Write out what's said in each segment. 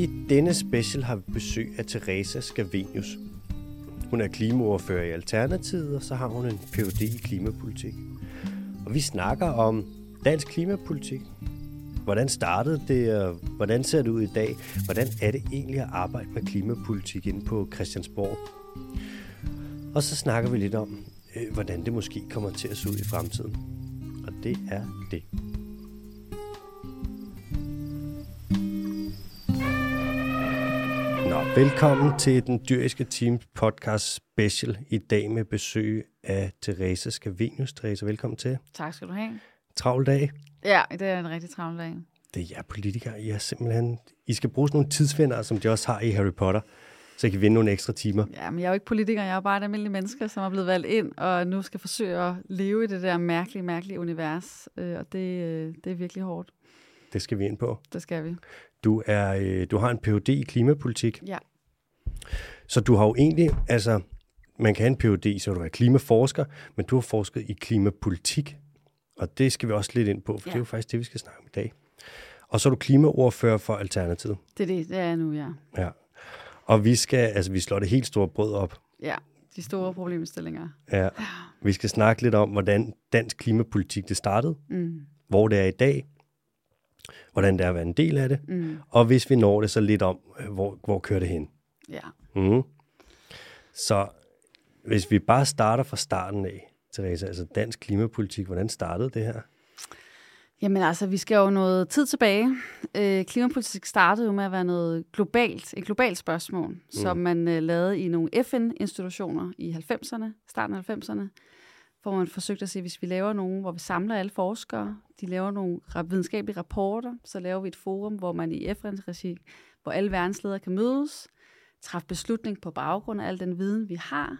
I denne special har vi besøg af Teresa Scavenius. Hun er klimaordfører i Alternativet, og så har hun en Ph.D. i klimapolitik. Og vi snakker om dansk klimapolitik. Hvordan startede det, og hvordan ser det ud i dag? Hvordan er det egentlig at arbejde med klimapolitik inde på Christiansborg? Og så snakker vi lidt om, øh, hvordan det måske kommer til at se ud i fremtiden. Og det er det. Velkommen til den dyriske Team podcast special i dag med besøg af Therese Scavenius. Therese, velkommen til. Tak skal du have. Travl dag. Ja, det er en rigtig travl dag. Det er jer politikere. I er simpelthen... I skal bruge sådan nogle tidsvinder, som de også har i Harry Potter, så I kan vinde nogle ekstra timer. Ja, men jeg er jo ikke politiker. Jeg er jo bare et almindeligt menneske, som er blevet valgt ind, og nu skal forsøge at leve i det der mærkelige, mærkelige univers. Øh, Og det, øh, det er virkelig hårdt. Det skal vi ind på. Det skal vi. Du, er, øh, du har en Ph.D. i klimapolitik, Ja. Så du har jo egentlig... Altså, man kan have en Ph.D., så du er klimaforsker, men du har forsket i klimapolitik. Og det skal vi også lidt ind på, for ja. Det er jo faktisk det, vi skal snakke om i dag. Og så er du klimaordfører for Alternativet. Det er det, det er jeg nu, ja. Ja. Og vi skal, altså vi slår det helt store brød op. Ja, de store problemstillinger. Ja. Vi skal snakke lidt om, hvordan dansk klimapolitik det startede, Mm, hvor det er i dag, hvordan det er at være en del af det, mm, og hvis vi når det, så lidt om, øh, hvor, hvor kører det hen. Ja. Mm. Så hvis vi bare starter fra starten af, Therese, altså dansk klimapolitik, hvordan startede det her? Jamen altså, vi skal jo noget tid tilbage. Øh, klimapolitik startede jo med at være noget globalt, et globalt spørgsmål, mm. som man øh, lavede i nogle FN-institutioner i 90'erne, starten af 90'erne, hvor man forsøgte at se, hvis vi laver nogen, hvor vi samler alle forskere, de laver nogle videnskabelige rapporter, så laver vi et forum, hvor man i FN-regi, hvor alle verdensledere kan mødes, træffe beslutning på baggrund af al den viden, vi har,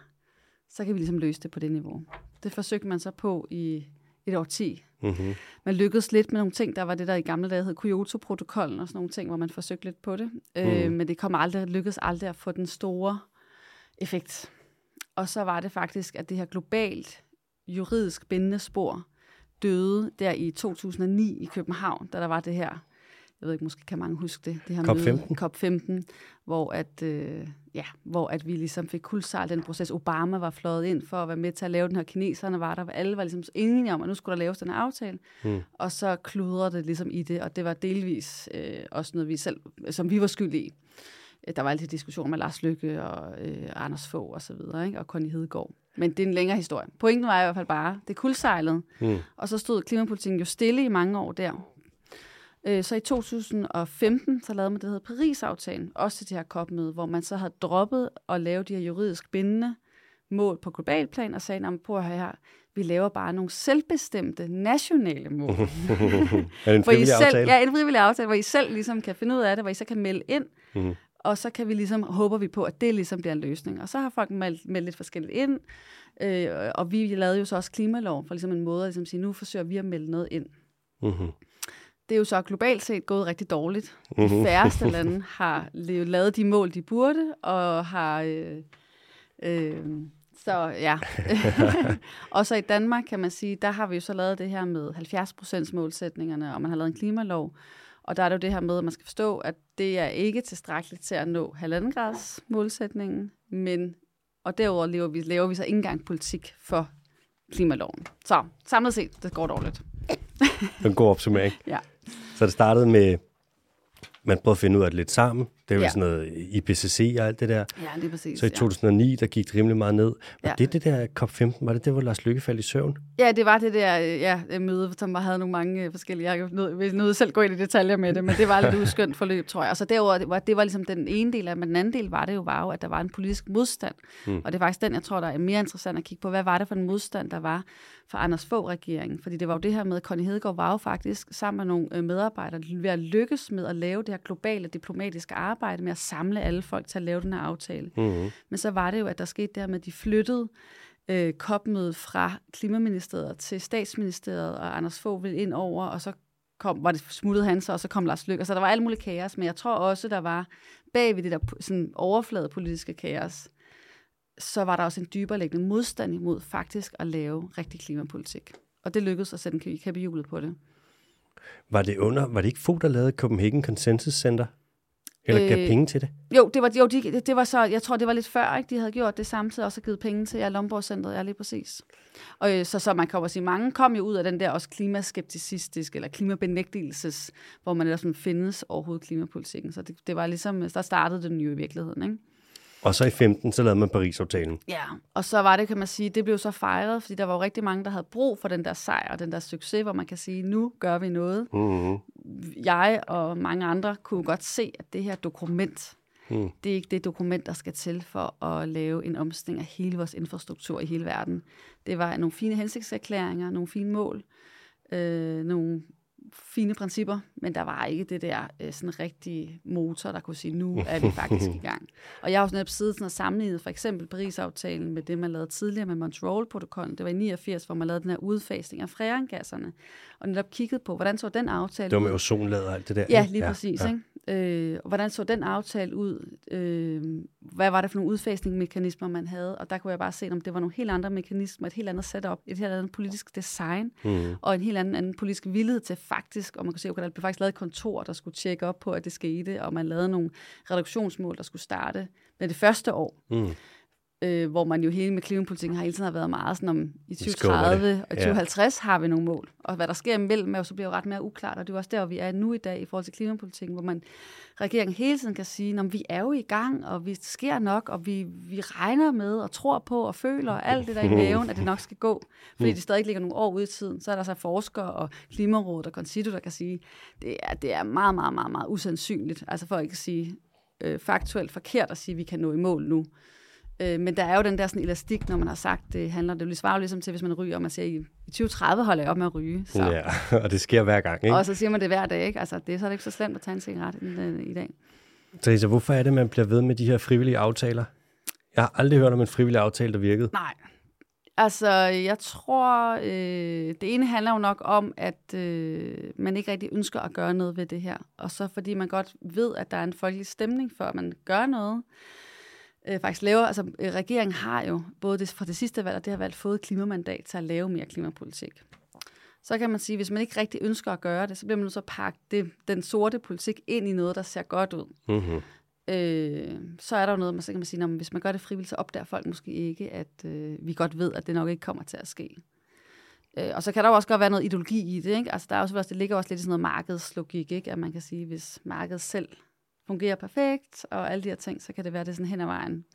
så kan vi ligesom løse det på det niveau. Det forsøgte man så på i et årti, Mm-hmm. man lykkedes lidt med nogle ting. Der var det, der i gamle dage hed Kyoto-protokollen og sådan nogle ting, hvor man forsøgte lidt på det. Mm. Øh, men det kom aldrig, lykkedes aldrig at få den store effekt. Og så var det faktisk, at det her globalt juridisk bindende spor døde der i 2009 i København, da der var det her, jeg ved ikke, måske kan mange huske det, det her COP15. møde, COP15, hvor at, øh, ja, hvor at vi ligesom fik kuldsejl den proces. Obama var fløjet ind for at være med til at lave den her. Kineserne var der, alle var ligesom enige om, at nu skulle der laves den her aftale. Mm. Og så kludrede det ligesom i det, og det var delvis øh, også noget, vi selv, som vi var skyld i. Øh, Der var altid diskussioner med Lars Lykke og øh, Anders Fogh og så videre, ikke? og Conny Hedegaard. Men det er en længere historie. Pointen var i hvert fald bare, det kuldsejlede, Mm. og så stod klimapolitikken jo stille i mange år der. Øh, Så i 2015, så lavede man det, der hedder Paris-aftalen, også til det her COP-møde, hvor man så havde droppet at lave de her juridisk bindende mål på global plan, og sagde, på at høre her, vi laver bare nogle selvbestemte nationale mål. er en hvor I frivillig selv, aftale? Ja, en frivillig aftale, hvor I selv ligesom kan finde ud af det, hvor I så kan melde ind, Mhm. og så kan vi ligesom, håber vi på, at det ligesom bliver en løsning. Og så har folk meldt, meldt lidt forskelligt ind, øh, og vi lavede jo så også klimalov, for ligesom en måde at ligesom sige, nu forsøger vi at melde noget ind. Mm-hmm. Det er jo så globalt set gået rigtig dårligt. De Mhm. færreste lande har lavet de mål, de burde, og har... Øh, øh, så ja. og så i Danmark kan man sige, der har vi jo så lavet det her med 70% målsætningerne, og man har lavet en klimalov. Og der er det jo det her med, at man skal forstå, at det er ikke tilstrækkeligt til at nå halvanden grads målsætningen, men og derudover laver vi, laver vi så ikke engang politik for klimaloven. Så samlet set, det går dårligt. En god opsummering. Ja. Så det startede med, man prøvede at finde ud af det lidt sammen. Det er jo Ja. sådan noget IPCC og alt det der. Ja, lige præcis. Så i ja. 2009, der gik det rimelig meget ned. Var Ja. det det der COP15? Var det det, hvor Lars Lykke faldt i søvn? Ja, det var det der øh, ja, møde, som havde nogle mange øh, forskellige... Jeg nød, nødt selv gå ind i detaljer med det, men det var lidt uskyndt forløb, tror jeg. Og så derudover, det var, det var ligesom den ene del af, men den anden del var det jo, var jo, at der var en politisk modstand. Mm. Og det er faktisk den, jeg tror, der er mere interessant at kigge på. Hvad var det for en modstand, der var for Anders Fogh-regeringen? Fordi det var jo det her med, at Conny Hedegaard var jo faktisk sammen med nogle øh, medarbejdere ved at lykkes med at lave det her globale diplomatiske arbejde med at samle alle folk til at lave den her aftale. Mm-hmm. Men så var det jo, at der skete det her med, at de flyttede øh, COP-mødet fra Klimaministeriet til Statsministeriet, og Anders Fogh ville ind over, og så kom, var det smuttet han så, og så kom Lars Løkke. Så der var alt muligt kaos, men jeg tror også, der var bag ved det der sådan overflade politiske kaos, så var der også en dybere liggende modstand imod faktisk at lave rigtig klimapolitik. Og det lykkedes at sætte en kæppe hjulet på det. Var det under, var det ikke få, der lavede Copenhagen Consensus Center? Eller gav øh, penge til det? Jo, det var, jo de, det var så, jeg tror, det var lidt før, ikke? de havde gjort det samtidig, og så givet penge til ja, Lomborg-centret, ja, lige præcis. Og øh, så, så man kan jo sige, mange kom jo ud af den der også klimaskepticistisk, eller klimabenægtelses, hvor man ellers sådan findes overhovedet klimapolitikken. Så det, det var ligesom, der startede den jo i virkeligheden, ikke? Og så i 15, så lavede man Paris-aftalen. Ja, og så var det, kan man sige, det blev så fejret, fordi der var jo rigtig mange, der havde brug for den der sejr, den der succes, hvor man kan sige, nu gør vi noget. Mm-hmm. Jeg og mange andre kunne godt se, at det her dokument, mm. det er ikke det dokument, der skal til for at lave en omstilling af hele vores infrastruktur i hele verden. Det var nogle fine hensigtserklæringer, nogle fine mål, øh, nogle fine principper, men der var ikke det der øh, sådan rigtige motor, der kunne sige, nu er vi faktisk i gang. Og jeg har også netop siddet sådan og sammenlignet for eksempel Paris-aftalen med det, man lavede tidligere med Montreal-protokollen. Det var i 89, hvor man lavede den her udfasning af freongasserne, og netop kigget på, hvordan så den aftale Det var med ozonlaget og alt det der. Ja, lige ja, præcis. Ja. Ikke? Øh, hvordan så den aftale ud? Øh, hvad var det for nogle udfasningsmekanismer, man havde? Og der kunne jeg bare se, om det var nogle helt andre mekanismer, et helt andet setup, et helt andet politisk design, mm. og en helt anden, anden politisk villighed til faktisk, og man kan se, at der blev faktisk lavet et kontor, der skulle tjekke op på, at det skete, og man lavede nogle reduktionsmål, der skulle starte med det første år. Mm øh, hvor man jo hele med klimapolitikken har hele tiden har været meget sådan om i 2030 og 2050 ja. har vi nogle mål. Og hvad der sker imellem, er så bliver jo ret mere uklart, og det er jo også der, hvor vi er nu i dag i forhold til klimapolitikken, hvor man regeringen hele tiden kan sige, at vi er jo i gang, og vi sker nok, og vi, vi regner med og tror på og føler og alt det der i maven, at det nok skal gå, fordi det stadig ligger nogle år ude i tiden. Så er der så forskere og klimarådet og Concito, der kan sige, det er, det er meget, meget, meget, meget usandsynligt, altså for at ikke sige øh, faktuelt forkert at sige, at vi kan nå i mål nu. Øh, men der er jo den der sådan elastik, når man har sagt, det handler, det svarer ligesom til, hvis man ryger, og man siger, i 2030 holder jeg op med at ryge. Så. Ja, og det sker hver gang, ikke? Og så siger man det hver dag, ikke? Altså, det er så er det ikke så slemt at tage en cigaret i, i dag. Så hvorfor er det, man bliver ved med de her frivillige aftaler? Jeg har aldrig hørt om en frivillig aftale, der virkede. Nej. Altså, jeg tror, øh, det ene handler jo nok om, at øh, man ikke rigtig ønsker at gøre noget ved det her. Og så fordi man godt ved, at der er en folkelig stemning for, at man gør noget, øh, faktisk laver, altså øh, regeringen har jo både det, fra det sidste valg og det her valg fået klimamandat til at lave mere klimapolitik. Så kan man sige, hvis man ikke rigtig ønsker at gøre det, så bliver man nødt til at pakke det, den sorte politik ind i noget, der ser godt ud. Mm-hmm. Øh, så er der jo noget, man så kan man sige, at hvis man gør det frivilligt, så opdager folk måske ikke, at øh, vi godt ved, at det nok ikke kommer til at ske. Øh, og så kan der jo også godt være noget ideologi i det. Ikke? Altså, der er også, det ligger også lidt i sådan noget markedslogik, ikke? at man kan sige, hvis markedet selv fungerer perfekt, og alle de her ting, så kan det være, at det sådan hen ad vejen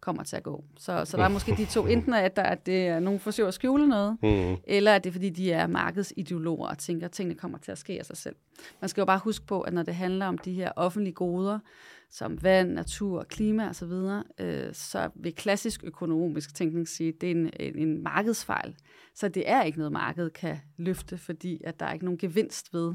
kommer til at gå. Så, så der er måske de to, enten at, der, at det er nogen forsøger at skjule noget, mm. eller at det er fordi, de er markedsideologer og tænker, at tingene kommer til at ske af sig selv. Man skal jo bare huske på, at når det handler om de her offentlige goder, som vand, natur, klima osv., så, øh, så vil klassisk økonomisk tænkning sige, at det er en, en, en markedsfejl. Så det er ikke noget, markedet kan løfte, fordi at der er ikke nogen gevinst ved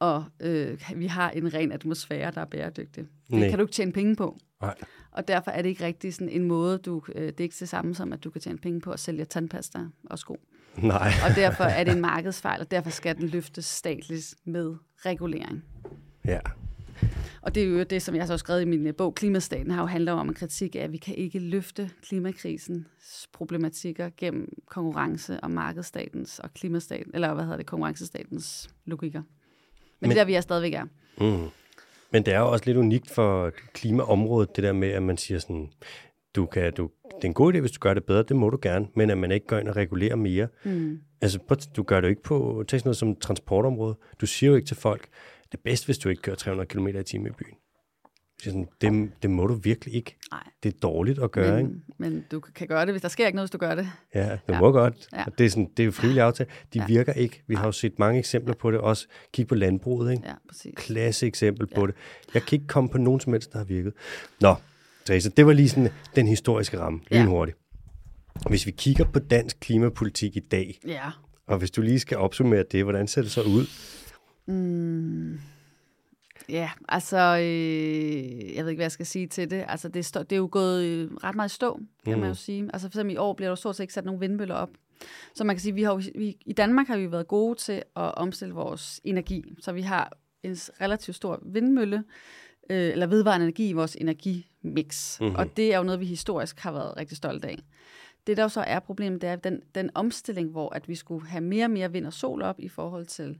og øh, vi har en ren atmosfære, der er bæredygtig. Det Nej. kan du ikke tjene penge på. Nej. Og derfor er det ikke rigtig sådan en måde, du, øh, det er ikke det samme som, at du kan tjene penge på at sælge tandpasta og sko. Nej. og derfor er det en markedsfejl, og derfor skal den løftes statligt med regulering. Ja. Og det er jo det, som jeg så har skrevet i min øh, bog, Klimastaten, har jo handler om en kritik af, at vi kan ikke løfte klimakrisens problematikker gennem konkurrence og markedsstatens og klimastaten, eller hvad hedder det, konkurrencestatens logikker. Men, Men det der, vi er stadigvæk er. Mm. Men det er jo også lidt unikt for klimaområdet, det der med, at man siger sådan, du kan, du, det er en god idé, hvis du gør det bedre, det må du gerne, men at man ikke går ind og regulerer mere. Mm. Altså, du gør det jo ikke på, tag sådan noget som transportområdet. Du siger jo ikke til folk, det er bedst, hvis du ikke kører 300 km i timen i byen. Sådan, det, det må du virkelig ikke. Nej. Det er dårligt at gøre, men, ikke? Men du kan gøre det, hvis der sker ikke noget, hvis du gør det. Ja, det ja. må godt. Ja. det, er sådan, det er jo frivillige aftale. De ja. virker ikke. Vi har jo set mange eksempler på det. Også kig på landbruget, ikke? Ja, præcis. Klasse eksempel ja. på det. Jeg kan ikke komme på nogen som helst, der har virket. Nå, Teresa, det var lige sådan den historiske ramme. Lige ja. hurtigt. Hvis vi kigger på dansk klimapolitik i dag, ja. og hvis du lige skal opsummere det, hvordan ser det så ud? Mm. Ja, altså, øh, jeg ved ikke, hvad jeg skal sige til det. Altså, det, stå, det er jo gået øh, ret meget i stå, kan mm. man jo sige. Altså, for eksempel i år bliver der stort set ikke sat nogen vindmøller op. Så man kan sige, vi har vi, i Danmark har vi været gode til at omstille vores energi. Så vi har en relativt stor vindmølle, øh, eller vedvarende energi i vores energimix. Mm-hmm. Og det er jo noget, vi historisk har været rigtig stolte af. Det, der jo så er problemet, det er den, den omstilling, hvor at vi skulle have mere og mere vind og sol op i forhold til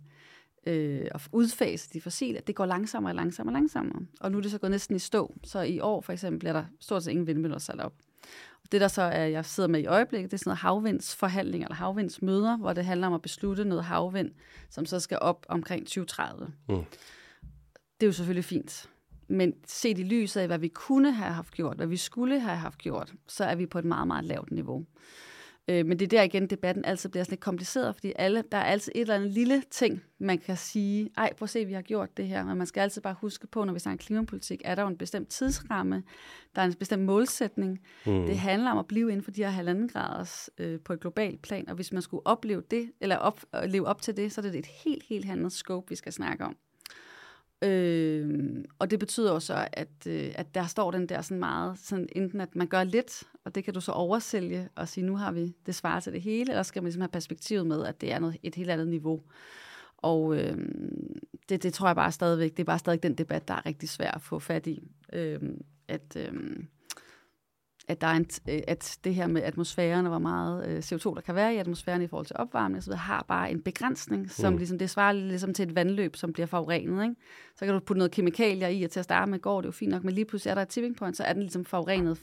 øh, at udfase de fossile, det går langsommere og langsommere og langsommere. Og nu er det så gået næsten i stå. Så i år for eksempel bliver der stort set ingen vindmøller sat op. Og det der så er, jeg sidder med i øjeblikket, det er sådan noget havvindsforhandling eller havvindsmøder, hvor det handler om at beslutte noget havvind, som så skal op omkring 2030. Mm. Det er jo selvfølgelig fint. Men set i lyset af, hvad vi kunne have haft gjort, hvad vi skulle have haft gjort, så er vi på et meget, meget lavt niveau. Øh, men det er der igen, debatten altid bliver sådan lidt kompliceret, fordi alle, der er altid et eller andet lille ting, man kan sige, ej, prøv at se, vi har gjort det her. Men man skal altid bare huske på, når vi snakker klimapolitik, er der jo en bestemt tidsramme, der er en bestemt målsætning. Mm. Det handler om at blive inden for de her halvanden graders øh, på et globalt plan, og hvis man skulle opleve det, eller op, leve op til det, så er det et helt, helt andet scope, vi skal snakke om. Øh, og det betyder også, at, øh, at der står den der sådan meget, sådan enten at man gør lidt, og det kan du så oversælge og sige, nu har vi det svar til det hele, eller skal man ligesom have perspektivet med, at det er noget, et helt andet niveau. Og øh, det, det tror jeg bare stadigvæk, det er bare stadig den debat, der er rigtig svær at få fat i. Øh, at, øh, at, der er en, øh, at det her med atmosfæren, og hvor meget øh, CO2 der kan være i atmosfæren i forhold til opvarmning, så har bare en begrænsning, som mm. ligesom, det svarer ligesom til et vandløb, som bliver forurenet. Ikke? Så kan du putte noget kemikalier i, og til at starte med går det jo fint nok, men lige pludselig er der et tipping point, så er den ligesom forurenet,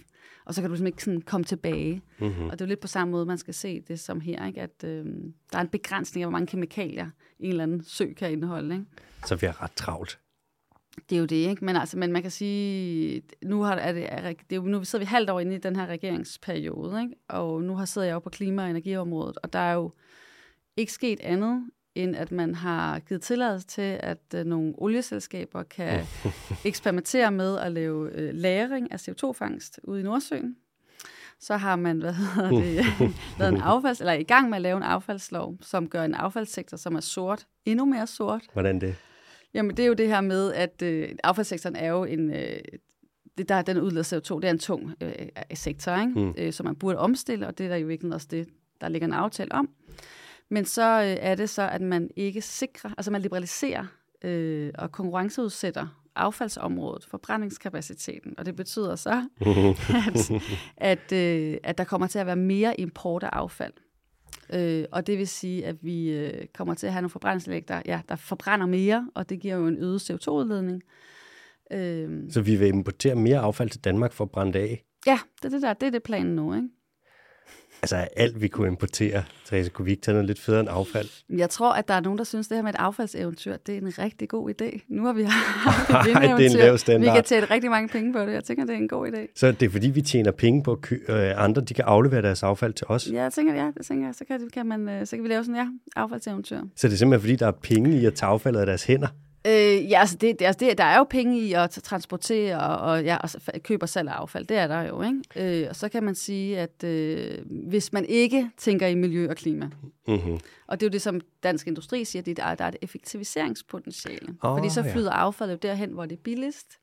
og så kan du ligesom ikke sådan komme tilbage. Mm-hmm. Og det er jo lidt på samme måde, man skal se det som her, ikke? at øh, der er en begrænsning af, hvor mange kemikalier en eller anden sø kan indeholde. Ikke? Så vi har ret travlt. Det er jo det, ikke? Men, altså, men man kan sige, nu, har, er det, er, det er nu sidder vi halvt år inde i den her regeringsperiode, ikke? og nu har sidder jeg jo på klima- og energiområdet, og der er jo ikke sket andet, end at man har givet tilladelse til, at uh, nogle olieselskaber kan eksperimentere med at lave uh, lagring af CO2-fangst ude i Nordsøen. Så har man hvad hedder det, lavet en affalds, eller er i gang med at lave en affaldslov, som gør en affaldssektor, som er sort, endnu mere sort. Hvordan det? Jamen, det er jo det her med, at øh, affaldssektoren er jo en... Øh, det, der, den udleder CO2, det er en tung øh, sektor, ikke? Mm. Øh, som man burde omstille, og det er der jo virkelig også det, der ligger en aftale om. Men så øh, er det så, at man ikke sikrer, altså man liberaliserer øh, og konkurrenceudsætter affaldsområdet, forbrændingskapaciteten, og det betyder så, at, at, øh, at der kommer til at være mere import af affald. Øh, og det vil sige, at vi øh, kommer til at have nogle forbrændingsanlæg, der, ja, der forbrænder mere, og det giver jo en øget CO2-udledning. Øh, Så vi vil importere mere affald til Danmark for at brænde af? Ja, det er det der. Det er det planen nu, ikke? Altså alt, vi kunne importere, Therese, kunne vi ikke tage noget lidt federe end affald? Jeg tror, at der er nogen, der synes, det her med et affaldseventyr, det er en rigtig god idé. Nu har vi haft et det er en lav standard. Vi kan tjene rigtig mange penge på det. Jeg tænker, det er en god idé. Så det er fordi, vi tjener penge på, at øh, andre de kan aflevere deres affald til os? Ja, jeg tænker, ja, det tænker jeg. Så kan, kan, man, øh, så kan vi lave sådan, ja, affaldseventyr. Så det er simpelthen, fordi der er penge i at tage affaldet af deres hænder? Øh, ja, altså, det, altså det, der er jo penge i at transportere og, og, ja, og købe og salg af affald. Det er der jo, ikke? Øh, og så kan man sige, at øh, hvis man ikke tænker i miljø og klima, mm-hmm. og det er jo det, som dansk industri siger, der er, der er et effektiviseringspotentiale. Oh, fordi så flyder ja. affaldet derhen, hvor det er billigst.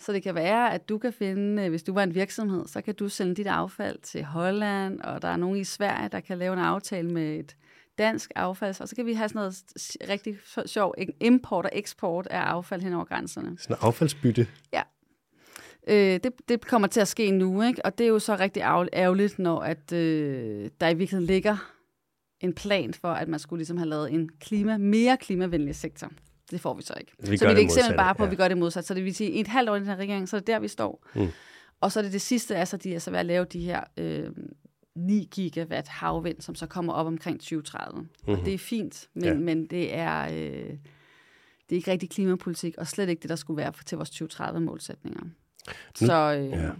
Så det kan være, at du kan finde, øh, hvis du var en virksomhed, så kan du sende dit affald til Holland, og der er nogen i Sverige, der kan lave en aftale med et dansk affald, og så kan vi have sådan noget rigtig sjov import og eksport af affald hen over grænserne. Sådan en affaldsbytte? Ja. Øh, det, det kommer til at ske nu, ikke? og det er jo så rigtig ærgerligt, når at, øh, der i virkeligheden ligger en plan for, at man skulle ligesom have lavet en klima, mere klimavenlig sektor. Det får vi så ikke. Vi så vi er ikke simpelthen bare på, ja. at vi gør det modsat. Så det vil sige, et halvt år i den her regering, så er det der, vi står. Mm. Og så er det det sidste, altså de er så ved at lave de her øh, 9 gigawatt havvind, som så kommer op omkring 2030. Mm-hmm. Og mhm. det er fint, men, ja. men det er... Øh, det er ikke rigtig klimapolitik, og slet ikke det, der skulle være til vores 2030-målsætninger. Nu, så, øh, ja.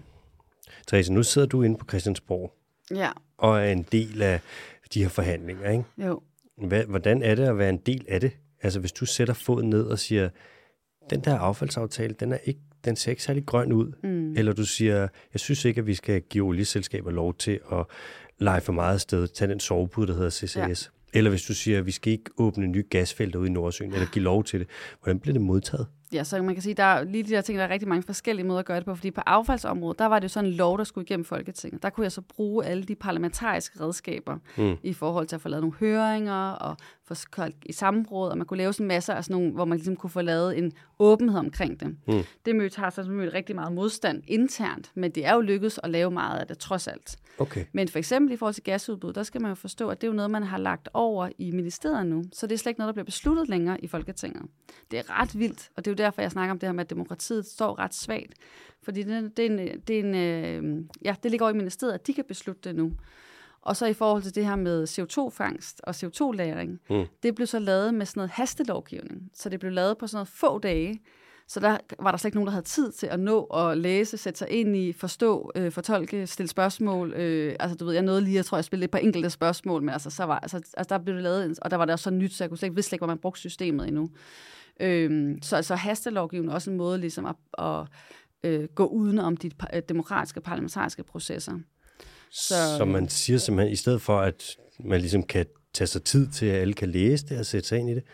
Therese, nu sidder du inde på Christiansborg, ja. og er en del af de her forhandlinger, ikke? Jo. Hvad, hvordan er det at være en del af det? Altså, hvis du sætter foden ned og siger, den der affaldsaftale, den er ikke den ser ikke særlig grøn ud. Mm. Eller du siger, jeg synes ikke, at vi skal give olieselskaber lov til at lege for meget sted, tage den sovepude, der hedder CCS. Ja. Eller hvis du siger, at vi skal ikke åbne nye gasfelter ude i Nordsøen, eller give lov til det. Hvordan bliver det modtaget? Ja, så man kan sige, der er lige de der ting, der er rigtig mange forskellige måder at gøre det på, fordi på affaldsområdet, der var det jo sådan en lov, der skulle igennem Folketinget. Der kunne jeg så bruge alle de parlamentariske redskaber mm. i forhold til at få lavet nogle høringer og få i sammenbrud, og man kunne lave sådan masser af sådan nogle, hvor man ligesom kunne få lavet en åbenhed omkring det. Mm. Det mødte har så mødt rigtig meget modstand internt, men det er jo lykkedes at lave meget af det trods alt. Okay. Men for eksempel i forhold til gasudbud, der skal man jo forstå, at det er jo noget, man har lagt over i ministeriet nu. Så det er slet ikke noget, der bliver besluttet længere i Folketinget. Det er ret vildt, og det er jo derfor, jeg snakker om det her med, at demokratiet står ret svagt. Fordi det, det, er en, det, er en, øh, ja, det ligger over i ministeriet, at de kan beslutte det nu. Og så i forhold til det her med CO2-fangst og CO2-lagring, mm. det blev så lavet med sådan noget hastelovgivning. Så det blev lavet på sådan noget få dage. Så der var der slet ikke nogen, der havde tid til at nå at læse, sætte sig ind i, forstå, øh, fortolke, stille spørgsmål. Øh, altså, du ved, jeg nåede lige, jeg tror, jeg spillede et par enkelte spørgsmål, men altså, så var, altså, altså der blev det lavet, og der var det også så nyt, så jeg kunne slet ikke, vidste slet ikke, hvor man brugte systemet endnu. Øh, så altså, hastelovgivning er også en måde ligesom at, at øh, gå uden om de øh, demokratiske parlamentariske processer. Så, så man siger simpelthen, i stedet for at man ligesom kan tage sig tid til, at alle kan læse det og sætte sig ind i det,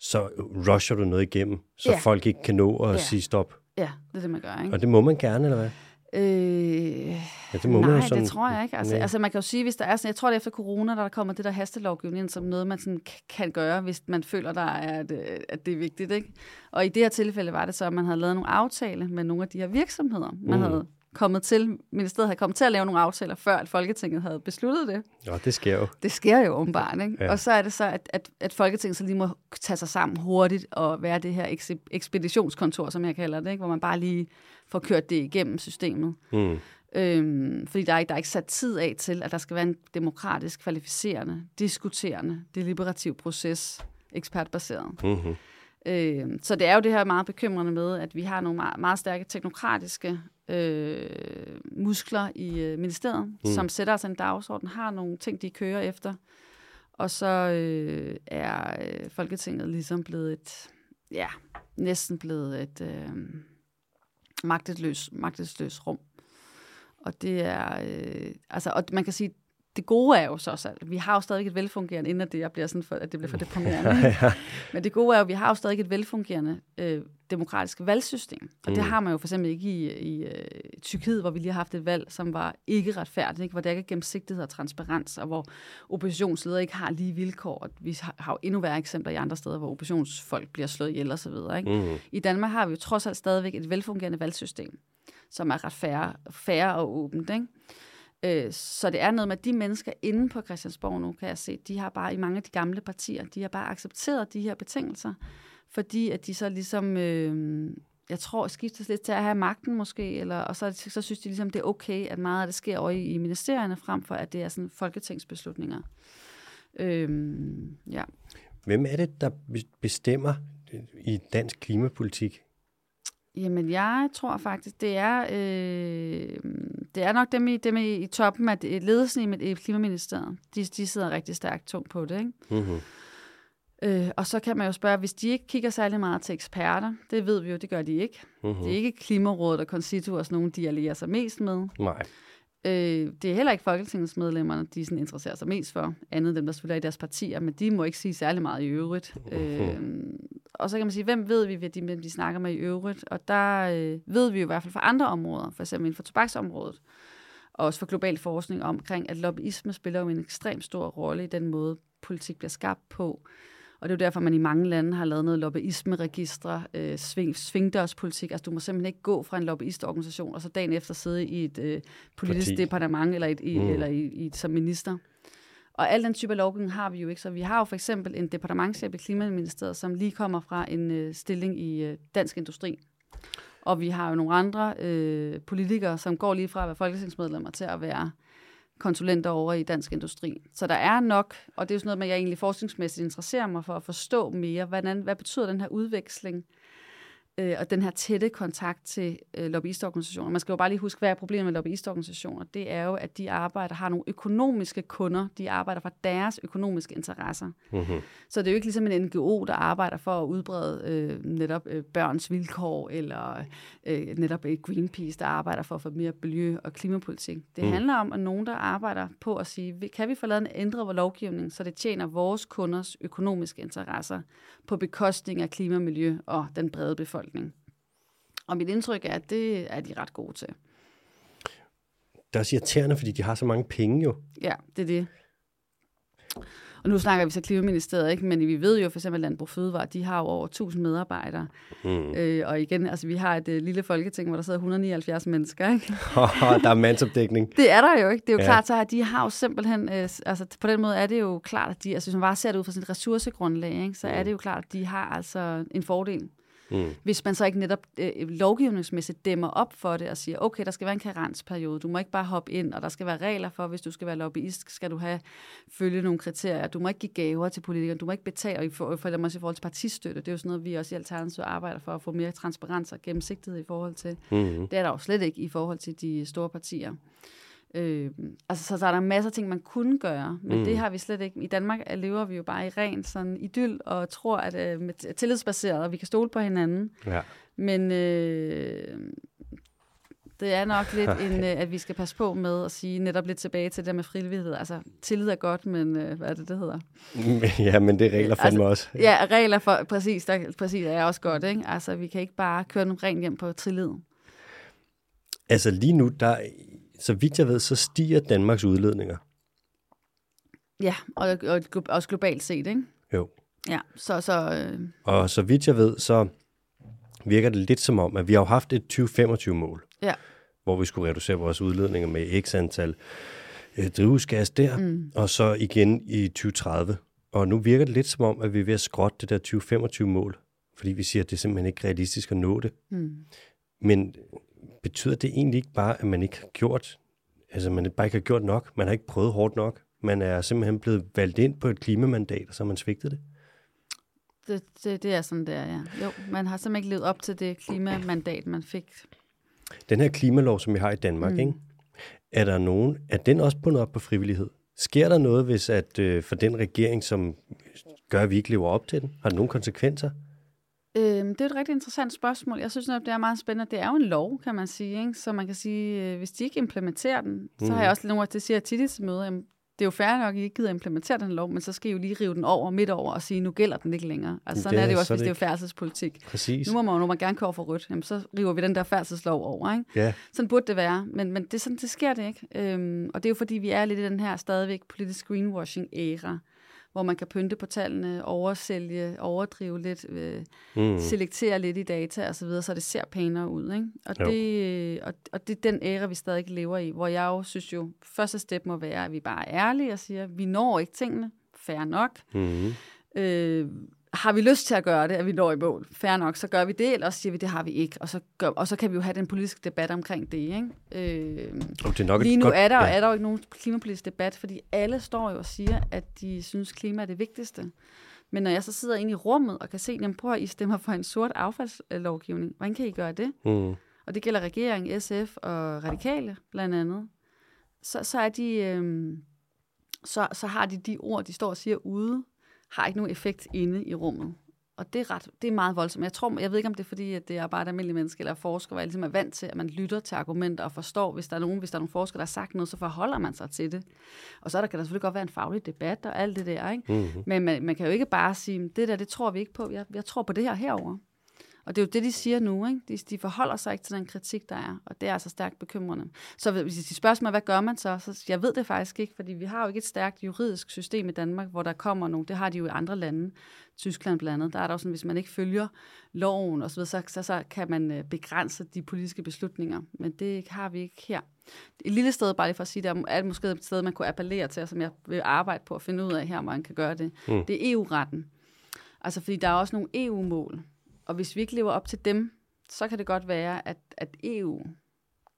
så rusher du noget igennem, så ja. folk ikke kan nå at ja. sige stop. Ja, det er det, man gør, ikke? Og det må man gerne, eller hvad? Øh, ja, det må nej, man sådan, det tror jeg ikke. Altså, altså man kan jo sige, hvis der er sådan, jeg tror det er efter corona, der, der kommer det der hastelovgivning som noget, man sådan kan gøre, hvis man føler, der er, at, at det er vigtigt. Ikke? Og i det her tilfælde var det så, at man havde lavet nogle aftaler med nogle af de her virksomheder. Man mm. havde kommet til, ministeriet havde kommet til at lave nogle aftaler, før at Folketinget havde besluttet det. Ja, det sker jo. Det sker jo åbenbart, ikke? Ja. Og så er det så, at, at, at Folketinget så lige må tage sig sammen hurtigt og være det her ekspeditionskontor, som jeg kalder det, ikke? hvor man bare lige får kørt det igennem systemet. Mm. Øhm, fordi der er, der er ikke sat tid af til, at der skal være en demokratisk, kvalificerende, diskuterende, deliberativ proces, ekspertbaseret. Mm-hmm. Øh, så det er jo det her meget bekymrende med, at vi har nogle meget, meget stærke teknokratiske øh, muskler i øh, ministeriet, mm. som sætter os en dagsorden, har nogle ting, de kører efter. Og så øh, er øh, Folketinget ligesom blevet et, ja, næsten blevet et øh, magtesløs, magtesløs rum. Og det er, øh, altså, og man kan sige, det gode er jo så, at vi har jo stadig et velfungerende, inden at det, bliver sådan for, at det bliver for deprimerende. ja. Men det gode er jo, at vi har jo stadig et velfungerende øh, demokratisk valgsystem. Og mm. det har man jo for eksempel ikke i, i, øh, Tyrkiet, hvor vi lige har haft et valg, som var ikke retfærdigt, ikke? hvor der ikke er gennemsigtighed og transparens, og hvor oppositionsledere ikke har lige vilkår. Og vi har, har jo endnu værre eksempler i andre steder, hvor oppositionsfolk bliver slået ihjel osv. Mm. I Danmark har vi jo trods alt stadigvæk et velfungerende valgsystem, som er ret færre, færre og åbent. Ikke? Øh, så det er noget med, at de mennesker inde på Christiansborg nu, kan jeg se, de har bare i mange af de gamle partier, de har bare accepteret de her betingelser, fordi at de så ligesom, øh, jeg tror, skiftes lidt til at have magten måske, eller, og så, så synes de ligesom, det er okay, at meget af det sker over i, i ministerierne, frem for at det er sådan folketingsbeslutninger. Øh, ja. Hvem er det, der bestemmer i dansk klimapolitik? Jamen, jeg tror faktisk, det er, øh, det er nok dem i, dem i, i toppen af ledelsen i, i Klimaministeriet. De, de sidder rigtig stærkt tungt på det, ikke? Mm-hmm. Øh, og så kan man jo spørge, hvis de ikke kigger særlig meget til eksperter, det ved vi jo, det gør de ikke. Mm-hmm. Det er ikke Klimarådet og Concito og sådan nogen, de allierer sig mest med. Nej. Øh, det er heller ikke folketingsmedlemmerne, de sådan interesserer sig mest for, andet dem, der selvfølgelig er i deres partier, men de må ikke sige særlig meget i øvrigt. Øh, og så kan man sige, hvem ved vi, hvem de, de snakker med i øvrigt? Og der øh, ved vi jo i hvert fald fra andre områder, for eksempel inden for tobaksområdet, og også for global forskning omkring, at lobbyisme spiller jo en ekstremt stor rolle i den måde, politik bliver skabt på. Og det er jo derfor, man i mange lande har lavet noget lobbyisme-registre, øh, sving, svingdørspolitik. Altså, du må simpelthen ikke gå fra en lobbyistorganisation, og så dagen efter sidde i et øh, politisk Parti. departement, eller, et, i, mm. eller i, i, som minister. Og al den type lovgivning har vi jo ikke. Så vi har jo for eksempel en departementchef i Klimaministeriet, som lige kommer fra en øh, stilling i øh, dansk industri. Og vi har jo nogle andre øh, politikere, som går lige fra at være folketingsmedlemmer til at være konsulenter over i dansk industri. Så der er nok, og det er jo sådan noget, med, jeg egentlig forskningsmæssigt interesserer mig for at forstå mere, hvordan, hvad betyder den her udveksling øh, og den her tætte kontakt til øh, lobbyistorganisationer. Man skal jo bare lige huske, hvad er problemet med lobbyistorganisationer? Det er jo, at de arbejder, har nogle økonomiske kunder, de arbejder for deres økonomiske interesser. Mm-hmm. Så det er jo ikke ligesom en NGO, der arbejder for at udbrede øh, netop øh, børns vilkår, eller øh, netop et Greenpeace, der arbejder for at få mere miljø- og klimapolitik. Det mm. handler om, at nogen, der arbejder på at sige, kan vi få lavet en ændret vores lovgivning, så det tjener vores kunders økonomiske interesser på bekostning af klima, miljø og den brede befolkning befolkning. Og mit indtryk er, at det er de ret gode til. Det er også irriterende, fordi de har så mange penge jo. Ja, det er det. Og nu snakker vi så Klimaministeriet, ikke? men vi ved jo for eksempel, at Landbrug Fødevare, de har jo over 1000 medarbejdere. Mm. Øh, og igen, altså vi har et uh, lille folketing, hvor der sidder 179 mennesker. Ikke? der er mandsopdækning. Det er der jo ikke. Det er jo ja. klart, så har de har jo simpelthen, øh, altså på den måde er det jo klart, at de, altså hvis man bare ser det ud fra sit ressourcegrundlag, ikke? så mm. er det jo klart, at de har altså en fordel. Mm. Hvis man så ikke netop øh, lovgivningsmæssigt dæmmer op for det og siger, okay, der skal være en karensperiode, du må ikke bare hoppe ind, og der skal være regler for, hvis du skal være lobbyist, skal du have følge nogle kriterier. Du må ikke give gaver til politikere, du må ikke betale i for, for, for, i forhold til partistøtte. Det er jo sådan noget, vi også i Alternativet arbejder for at få mere transparens og gennemsigtighed i forhold til. Mm. Det er der jo slet ikke i forhold til de store partier. Øh, altså, så, så er der masser af ting, man kunne gøre, men mm. det har vi slet ikke. I Danmark lever vi jo bare i ren sådan idyll og tror, at øh, med tillidsbaseret, og vi kan stole på hinanden. Ja. Men øh, det er nok lidt en, øh, at vi skal passe på med at sige netop lidt tilbage til det med frivillighed. Altså, tillid er godt, men øh, hvad er det, det hedder? Ja, men det er regler fandme altså, også. Ja, regler for, præcis, der, præcis er også godt, ikke? Altså, vi kan ikke bare køre dem rent hjem på tillid. Altså lige nu, der så vidt jeg ved, så stiger Danmarks udledninger. Ja, og, og også globalt set, ikke? Jo. Ja, så... så øh... Og så vidt jeg ved, så virker det lidt som om, at vi har haft et 2025-mål, ja. hvor vi skulle reducere vores udledninger med x antal øh, drivhusgas der, mm. og så igen i 2030. Og nu virker det lidt som om, at vi er ved at skrotte det der 2025-mål, fordi vi siger, at det er simpelthen ikke realistisk at nå det. Mm. Men betyder det egentlig ikke bare, at man ikke har gjort, altså man bare ikke har gjort nok, man har ikke prøvet hårdt nok, man er simpelthen blevet valgt ind på et klimamandat, og så har man svigtet det? Det, det, det er sådan, der, ja. Jo, man har simpelthen ikke levet op til det klimamandat, man fik. Den her klimalov, som vi har i Danmark, mm. ikke? er der nogen, er den også bundet op på frivillighed? Sker der noget, hvis at øh, for den regering, som gør, at vi ikke lever op til den? Har det nogle konsekvenser? Øhm, det er et rigtig interessant spørgsmål. Jeg synes at det er meget spændende. Det er jo en lov, kan man sige. Ikke? Så man kan sige, øh, hvis de ikke implementerer den, mm. så har jeg mhm. også nogle det siger jeg tit i til møde, jamen, det er jo fair nok, at I ikke gider implementere den lov, men så skal I jo lige rive den over midt over og sige, nu gælder den ikke længere. Altså sådan det er, det jo også, hvis det er jo færdselspolitik. Præcis. Nu må man, når man gerne køre for rødt, jamen, så river vi den der færdselslov over. Ikke? Ja. Sådan burde det være, men, men det, sådan, det sker det ikke. Øhm, og det er jo fordi, vi er lidt i den her stadigvæk politisk greenwashing-æra hvor man kan pynte på tallene, oversælge, overdrive lidt, øh, mm. selektere lidt i data osv., så, videre, så det ser pænere ud. Ikke? Og, det, og, og det er den æra, vi stadig lever i, hvor jeg jo synes jo, første step må være, at vi bare er ærlige og siger, vi når ikke tingene, fair nok. Mm. Øh, har vi lyst til at gøre det, at vi når i mål? Færre nok, så gør vi det, eller siger vi, det har vi ikke. Og så, gør, og så kan vi jo have den politiske debat omkring det. Ikke? Øh, og det er nok lige nu godt, er, der, ja. er der jo ikke nogen klimapolitisk debat, fordi alle står jo og siger, at de synes, klima er det vigtigste. Men når jeg så sidder inde i rummet og kan se, jamen prøv at I stemmer for en sort affaldslovgivning. Hvordan kan I gøre det? Mm. Og det gælder regeringen, SF og Radikale blandt andet. Så, så, er de, øh, så, så har de de ord, de står og siger ude, har ikke nogen effekt inde i rummet. Og det er, ret, det er meget voldsomt. Jeg, tror, jeg ved ikke, om det er fordi, at det er bare et almindeligt menneske eller forsker, hvor jeg ligesom er vant til, at man lytter til argumenter og forstår, hvis der er nogen, hvis der er nogle forskere, der har sagt noget, så forholder man sig til det. Og så der kan der selvfølgelig godt være en faglig debat og alt det der. Ikke? Mm-hmm. Men man, man kan jo ikke bare sige, det der, det tror vi ikke på. Jeg, jeg tror på det her herover. Og det er jo det, de siger nu. Ikke? De, de forholder sig ikke til den kritik, der er. Og det er altså stærkt bekymrende. Så hvis de spørger mig, hvad gør man så? så? Jeg ved det faktisk ikke, fordi vi har jo ikke et stærkt juridisk system i Danmark, hvor der kommer nogle, det har de jo i andre lande, Tyskland blandt andet, der er der jo sådan, hvis man ikke følger loven osv., så, så, så kan man øh, begrænse de politiske beslutninger. Men det har vi ikke her. Et lille sted, bare lige for at sige, der er måske et sted, man kunne appellere til, som jeg vil arbejde på at finde ud af her, hvor man kan gøre det. Mm. Det er EU-retten. Altså, fordi der er også nogle EU-mål, og hvis vi ikke lever op til dem, så kan det godt være, at, at EU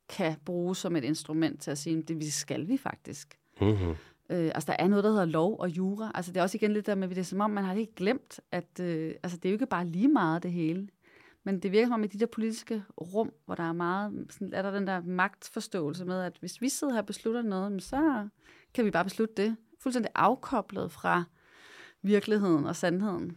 kan bruges som et instrument til at sige, at det skal vi faktisk. Mm-hmm. Øh, altså, der er noget, der hedder lov og jura. Altså, det er også igen lidt der med, det er som om, man har ikke glemt, at øh, altså, det er jo ikke bare lige meget det hele. Men det virker som om i de der politiske rum, hvor der er meget, sådan, er der den der magtforståelse med, at hvis vi sidder her og beslutter noget, så kan vi bare beslutte det. Fuldstændig afkoblet fra virkeligheden og sandheden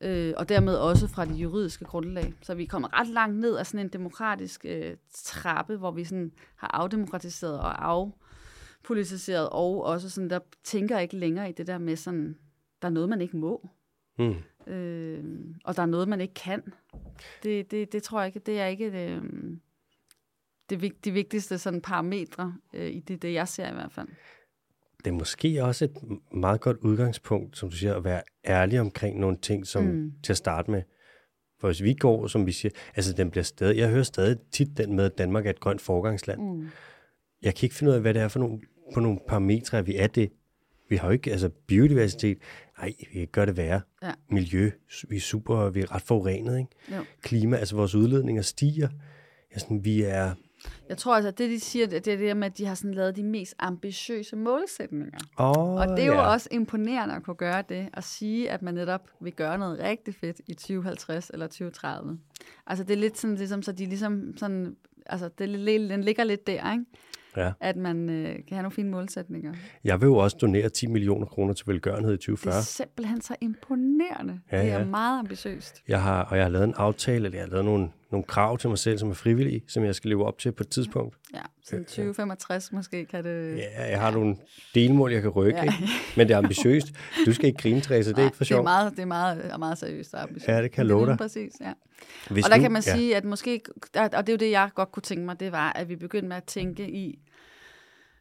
øh, og dermed også fra det juridiske grundlag. Så vi er kommet ret langt ned af sådan en demokratisk øh, trappe, hvor vi sådan har afdemokratiseret og afpolitiseret, og også sådan, der tænker ikke længere i det der med sådan, der er noget, man ikke må. Mm. Øh, og der er noget, man ikke kan. Det, det, det tror jeg ikke, det er ikke det, øh, det, de vigtigste sådan parametre øh, i det, det, jeg ser i hvert fald. Det er måske også et meget godt udgangspunkt, som du siger, at være ærlig omkring nogle ting, som mm. til at starte med. For hvis vi går, som vi siger, altså den bliver stadig, jeg hører stadig tit den med, at Danmark er et grønt forgangsland. Mm. Jeg kan ikke finde ud af, hvad det er for nogle, på nogle parametre, vi er det. Vi har jo ikke, altså biodiversitet, nej, vi gør det værre. Ja. Miljø, vi er super, vi er ret forurenet, ikke? Jo. Klima, altså vores udledninger stiger. Ja, sådan, vi er, jeg tror altså, at det de siger, det er det med, at de har sådan lavet de mest ambitiøse målsætninger. Oh, og det er jo også imponerende at kunne gøre det, og sige, at man netop vil gøre noget rigtig fedt i 2050 eller 2030. Altså det er lidt sådan, ligesom, så de ligesom sådan, altså det, den ligger lidt der, ikke? ja. at man øh, kan have nogle fine målsætninger. Jeg vil jo også donere 10 millioner kroner til velgørenhed i 2040. Det er simpelthen så imponerende. Ja, det er ja. meget ambitiøst. Jeg har, og jeg har lavet en aftale, eller jeg har lavet nogle, nogle krav til mig selv, som er frivillige, som jeg skal leve op til på et tidspunkt. Ja, så 2065 ja. måske kan det... Ja, jeg har nogle delmål, jeg kan rykke, ja. ikke? men det er ambitiøst. Du skal ikke grine, Therese, det er ikke for sjovt. Det er meget, det er meget, meget seriøst og ambitiøst. Ja, det kan jeg love dig. Præcis, ja. Hvis og der nu, kan man ja. sige, at måske, og det er jo det, jeg godt kunne tænke mig, det var, at vi begyndte med at tænke i,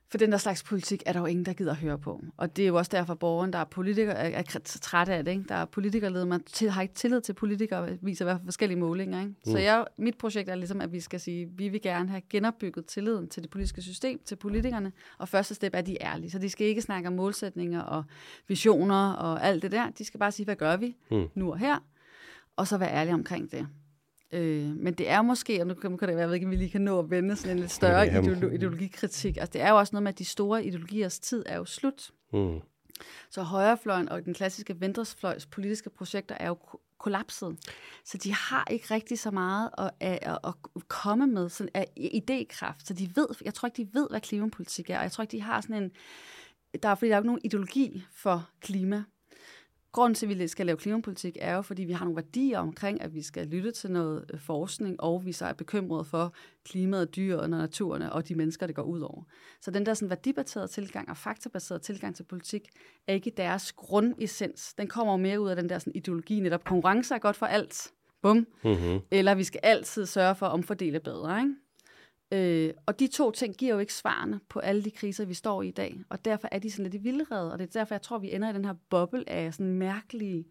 for den der slags politik er der jo ingen, der gider at høre på. Og det er jo også derfor, at borgeren, der er politikere, er, er træt af det. Ikke? Der er politikerled, man til, har ikke tillid til politikere, viser i hvert fald forskellige målinger. Ikke? Mm. Så jeg, mit projekt er ligesom, at vi skal sige, at vi vil gerne have genopbygget tilliden til det politiske system, til politikerne, og første step er, at de er ærlige. Så de skal ikke snakke om målsætninger og visioner og alt det der. De skal bare sige, hvad gør vi mm. nu og her, og så være ærlige omkring det. Øh, men det er måske, og nu kan, det være, jeg ved ikke, om vi lige kan nå at vende sådan en lidt større ja, ideolo- ideologikritik. Altså, det er jo også noget med, at de store ideologiers tid er jo slut. Mm. Så højrefløjen og den klassiske venstrefløjs politiske projekter er jo kollapset. Så de har ikke rigtig så meget at, at, at komme med sådan af idékraft. Så de ved, jeg tror ikke, de ved, hvad klimapolitik er. Og jeg tror ikke, de har sådan en... Der er, fordi der er jo ikke nogen ideologi for klima. Grunden til, at vi skal lave klimapolitik, er jo, fordi vi har nogle værdier omkring, at vi skal lytte til noget øh, forskning, og vi så er bekymrede for klimaet, dyr og naturen og de mennesker, det går ud over. Så den der sådan værdibaserede tilgang og faktabaserede tilgang til politik, er ikke deres grundessens. Den kommer jo mere ud af den der sådan ideologi, netop konkurrence er godt for alt. Bum. Mm-hmm. Eller vi skal altid sørge for at omfordele bedre, ikke? Øh, og de to ting giver jo ikke svarene på alle de kriser, vi står i i dag. Og derfor er de sådan lidt i vildrede, og det er derfor, jeg tror, vi ender i den her boble af sådan mærkelige,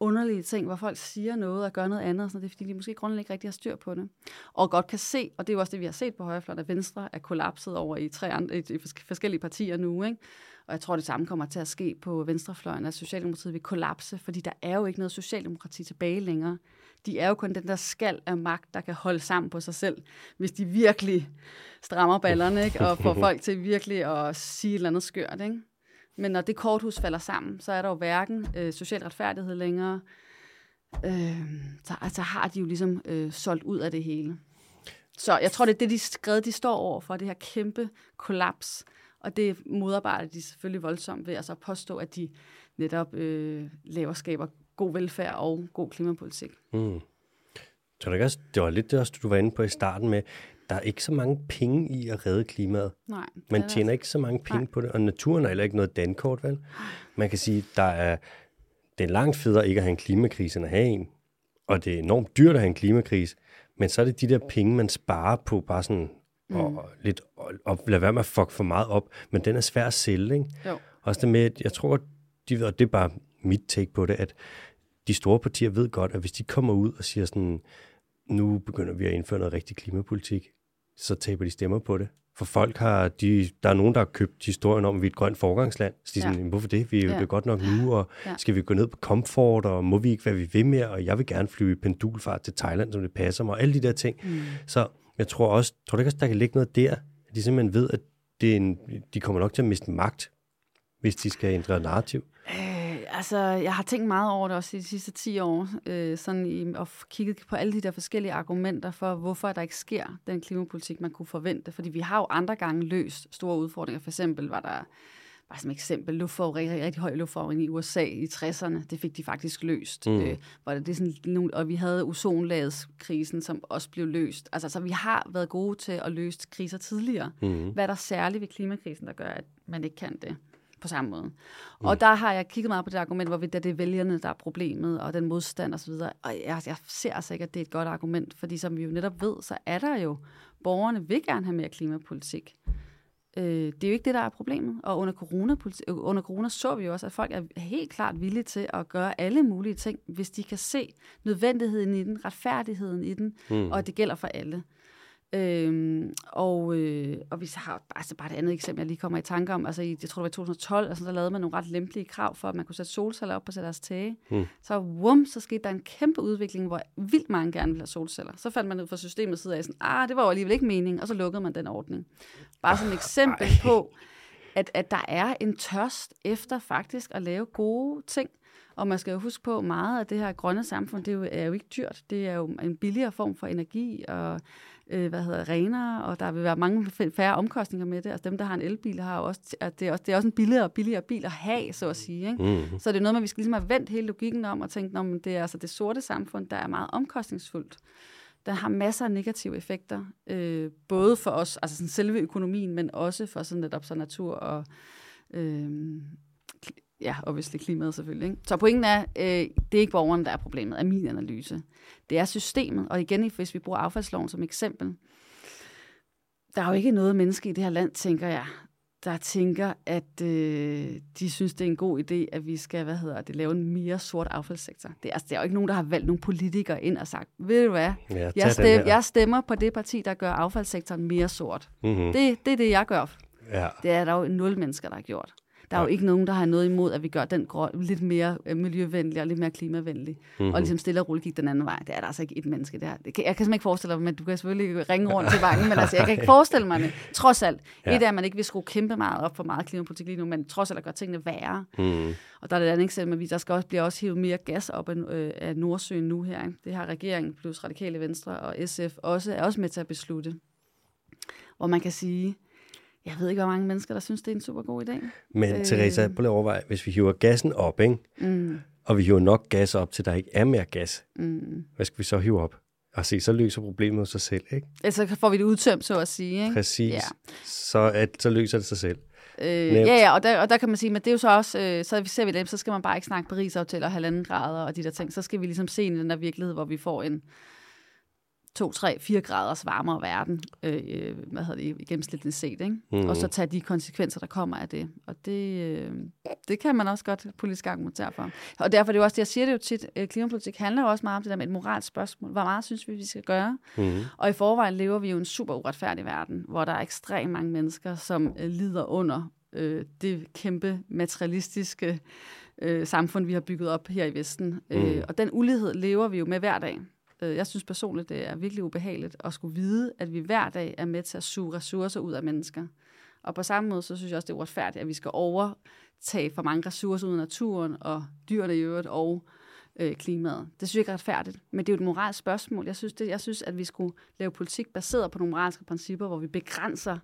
underlige ting, hvor folk siger noget og gør noget andet, og sådan, det er fordi, de måske grundlæggende ikke rigtig har styr på det. Og godt kan se, og det er jo også det, vi har set på højrefløjen, at Venstre er kollapset over i, tre andre, i forskellige partier nu, ikke? Og jeg tror, det samme kommer til at ske på venstrefløjen, at Socialdemokratiet vil kollapse, fordi der er jo ikke noget Socialdemokrati tilbage længere de er jo kun den der skal af magt, der kan holde sammen på sig selv, hvis de virkelig strammer ballerne, ikke? og får folk til virkelig at sige et eller andet skørt. Ikke? Men når det korthus falder sammen, så er der jo hverken øh, social retfærdighed længere, øh, så altså, har de jo ligesom øh, solgt ud af det hele. Så jeg tror, det er det, de skrev, de står over for, det her kæmpe kollaps. Og det modarbejder de selvfølgelig voldsomt ved at så påstå, at de netop øh, laver skaber god velfærd og god klimapolitik. Mm. Så det, også, det var lidt det også, du var inde på i starten med, der er ikke så mange penge i at redde klimaet. Nej. Man tjener altså. ikke så mange penge Nej. på det, og naturen er heller ikke noget dankort, vel? Man kan sige, der er, det er langt federe ikke at have en klimakrise, end at have en. Og det er enormt dyrt at have en klimakrise, men så er det de der penge, man sparer på, bare sådan mm. og, lidt, og, og lade være med at fuck for meget op, men den er svær at sælge, ikke? Jo. Også det med, at jeg tror, de, og det er bare mit take på det, at de store partier ved godt, at hvis de kommer ud og siger sådan, nu begynder vi at indføre noget rigtig klimapolitik, så taber de stemmer på det. For folk har, de, der er nogen, der har købt historien om, at vi er et grønt forgangsland. Så de er sådan, hvorfor det? Vi er jo ja. det godt nok nu, og ja. skal vi gå ned på komfort, og må vi ikke, hvad vi vil mere, og jeg vil gerne flyve i pendulfart til Thailand, som det passer mig, og alle de der ting. Mm. Så jeg tror også, tror du ikke også, der kan ligge noget der, at de simpelthen ved, at det er en, de kommer nok til at miste magt, hvis de skal ændre narrativ. Øh, altså, jeg har tænkt meget over det også i de sidste 10 år, øh, sådan i, og kigget på alle de der forskellige argumenter for, hvorfor der ikke sker den klimapolitik, man kunne forvente. Fordi vi har jo andre gange løst store udfordringer. For eksempel var der, bare som eksempel, luftforurening, rigtig høj luftforurening i USA i 60'erne. Det fik de faktisk løst. Mm. Øh, hvor det, det sådan nogle, og vi havde ozonlagskrisen, som også blev løst. Altså, så vi har været gode til at løse kriser tidligere. Mm. Hvad er der særligt ved klimakrisen, der gør, at man ikke kan det? På samme måde. Mm. Og der har jeg kigget meget på det argument, hvor det er vælgerne, der er problemet, og den modstand osv. Og, og jeg, jeg ser altså ikke, at det er et godt argument, fordi som vi jo netop ved, så er der jo, borgerne vil gerne have mere klimapolitik. Øh, det er jo ikke det, der er problemet. Og under corona, under corona så vi jo også, at folk er helt klart villige til at gøre alle mulige ting, hvis de kan se nødvendigheden i den, retfærdigheden i den, mm. og det gælder for alle. Øhm, og, øh, og vi har altså bare et andet eksempel, jeg lige kommer i tanke om. Altså, i, jeg tror, det var i 2012, altså, der lavede man nogle ret lempelige krav for, at man kunne sætte solceller op på deres tage. Mm. Så wum, så skete der en kæmpe udvikling, hvor vildt mange gerne ville have solceller. Så fandt man ud fra systemets side af sådan, ah, det var jo alligevel ikke meningen, og så lukkede man den ordning. Bare som et eksempel Ej. på, at, at der er en tørst efter faktisk at lave gode ting. Og man skal jo huske på, meget af det her grønne samfund, det er jo, er jo ikke dyrt. Det er jo en billigere form for energi, og øh, hvad hedder, renere, og der vil være mange færre omkostninger med det. Altså dem, der har en elbil, har også, at det, er også, det er også en billigere og billigere bil at have, så at sige. Ikke? Mm. Så det er noget med, at vi skal ligesom have vendt hele logikken om og tænke, at det er altså det sorte samfund, der er meget omkostningsfuldt. Der har masser af negative effekter, øh, både for os, altså sådan selve økonomien, men også for sådan netop så natur og øh, ja, obviously klimaet selvfølgelig. Ikke? Så pointen er, øh, det er ikke borgeren, der er problemet, af min analyse. Det er systemet, og igen, hvis vi bruger affaldsloven som eksempel, der er jo ikke noget menneske i det her land, tænker jeg, der tænker, at øh, de synes, det er en god idé, at vi skal hvad hedder det, lave en mere sort affaldssektor. Det er, altså, det er jo ikke nogen, der har valgt nogle politikere ind og sagt, ved du hvad, ja, jeg, stem, jeg stemmer på det parti, der gør affaldssektoren mere sort. Mm-hmm. Det, det er det, jeg gør. Ja. Det er der jo nul mennesker, der har gjort. Der er jo ikke nogen, der har noget imod, at vi gør den grå, lidt mere øh, miljøvenlig og lidt mere klimavenlig. Mm-hmm. Og ligesom stille og roligt gik den anden vej. Det er der altså ikke et menneske der. Jeg kan simpelthen ikke forestille mig, men du kan selvfølgelig ringe rundt til banken, men altså, jeg kan ikke forestille mig det. Trods alt. Ja. Et er, at man ikke vil skrue kæmpe meget op for meget klimapolitik lige nu, men trods alt at gøre tingene værre. Mm. Og der er det andet eksempel, at der skal også, bliver også hivet mere gas op af, øh, af Nordsøen nu her. Ikke? Det har regeringen plus Radikale Venstre og SF også, er også med til at beslutte. Hvor man kan sige, jeg ved ikke, hvor mange mennesker, der synes, det er en super god idé. Men øh... Teresa, prøv at overveje, hvis vi hiver gassen op, ikke? Mm. og vi hiver nok gas op, til der ikke er mere gas, mm. hvad skal vi så hive op? Og se, så løser problemet sig selv, ikke? Altså får vi det udtømt, så at sige, ikke? Præcis. Ja. Så, at, så løser det sig selv. Øh, ja, ja, og der, og der kan man sige, men det er jo så også, øh, så ser vi det, så skal man bare ikke snakke Paris-aftaler og halvanden grader og de der ting. Så skal vi ligesom se i den der virkelighed, hvor vi får en, 2, 3, 4 graders varmere verden, øh, hvad hedder det, gennemsnitligt set, ikke? Mm. og så tage de konsekvenser, der kommer af det. Og det, øh, det kan man også godt politisk argumentere for. Og derfor er det jo også det, jeg siger det jo tit, øh, klimapolitik handler jo også meget om det der med et moralsk spørgsmål. Hvor meget synes vi, vi skal gøre? Mm. Og i forvejen lever vi jo i en super uretfærdig verden, hvor der er ekstremt mange mennesker, som øh, lider under øh, det kæmpe materialistiske øh, samfund, vi har bygget op her i Vesten. Mm. Øh, og den ulighed lever vi jo med hver dag. Øh, jeg synes personligt, det er virkelig ubehageligt at skulle vide, at vi hver dag er med til at suge ressourcer ud af mennesker. Og på samme måde, så synes jeg også, det er uretfærdigt, at vi skal overtage for mange ressourcer ud af naturen, og dyrene i øvrigt, og øh, klimaet. Det synes jeg ikke er retfærdigt, men det er jo et moralsk spørgsmål. Jeg synes, det, jeg synes, at vi skulle lave politik baseret på nogle moralske principper, hvor vi begrænser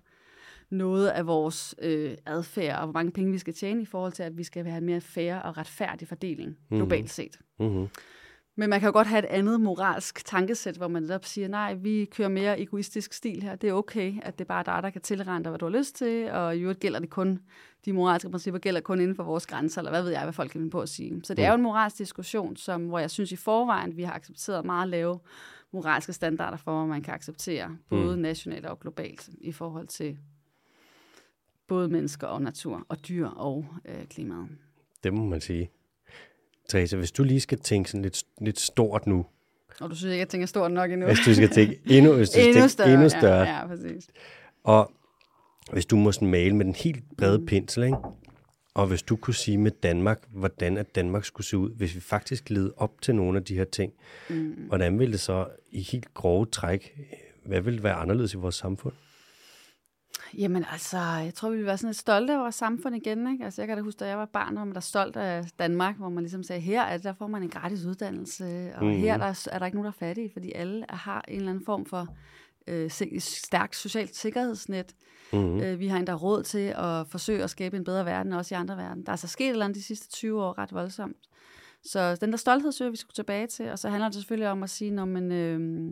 noget af vores øh, adfærd, og hvor mange penge vi skal tjene i forhold til, at vi skal have en mere fair og retfærdig fordeling mm-hmm. globalt set. Mm-hmm. Men man kan jo godt have et andet moralsk tankesæt, hvor man netop siger, nej, vi kører mere egoistisk stil her. Det er okay, at det er bare dig, der kan tilregne dig, hvad du har lyst til, og i øvrigt gælder det kun, de moralske principper gælder kun inden for vores grænser, eller hvad ved jeg, hvad folk kan på at sige. Så det er jo en moralsk diskussion, som, hvor jeg synes i forvejen, vi har accepteret meget lave moralske standarder for, hvad man kan acceptere, både mm. nationalt og globalt, i forhold til både mennesker og natur, og dyr og øh, klimaet. Det må man sige. Teresa, hvis du lige skal tænke sådan lidt, lidt stort nu. Og du synes ikke, jeg tænker stort nok endnu. Hvis du skal tænke endnu, hvis du endnu, større, endnu større. Ja, ja, præcis. Og hvis du må sådan male med den helt brede mm. pensel, ikke? og hvis du kunne sige med Danmark, hvordan at Danmark skulle se ud, hvis vi faktisk led op til nogle af de her ting, mm. hvordan ville det så i helt grove træk, hvad ville være anderledes i vores samfund? Jamen altså, jeg tror, vi vil være sådan lidt stolte af vores samfund igen. Ikke? Altså, jeg kan da huske, da jeg var barn, hvor man der stolt af Danmark, hvor man ligesom sagde, her er, der får man en gratis uddannelse, og mm. her der, er der ikke nogen, der er fattige, fordi alle har en eller anden form for øh, stærkt socialt sikkerhedsnet. Mm. Øh, vi har endda råd til at forsøge at skabe en bedre verden, også i andre verden. Der er altså sket et eller andet de sidste 20 år ret voldsomt. Så den der stolthed søger vi skulle tilbage til, og så handler det selvfølgelig om at sige, når man, øh,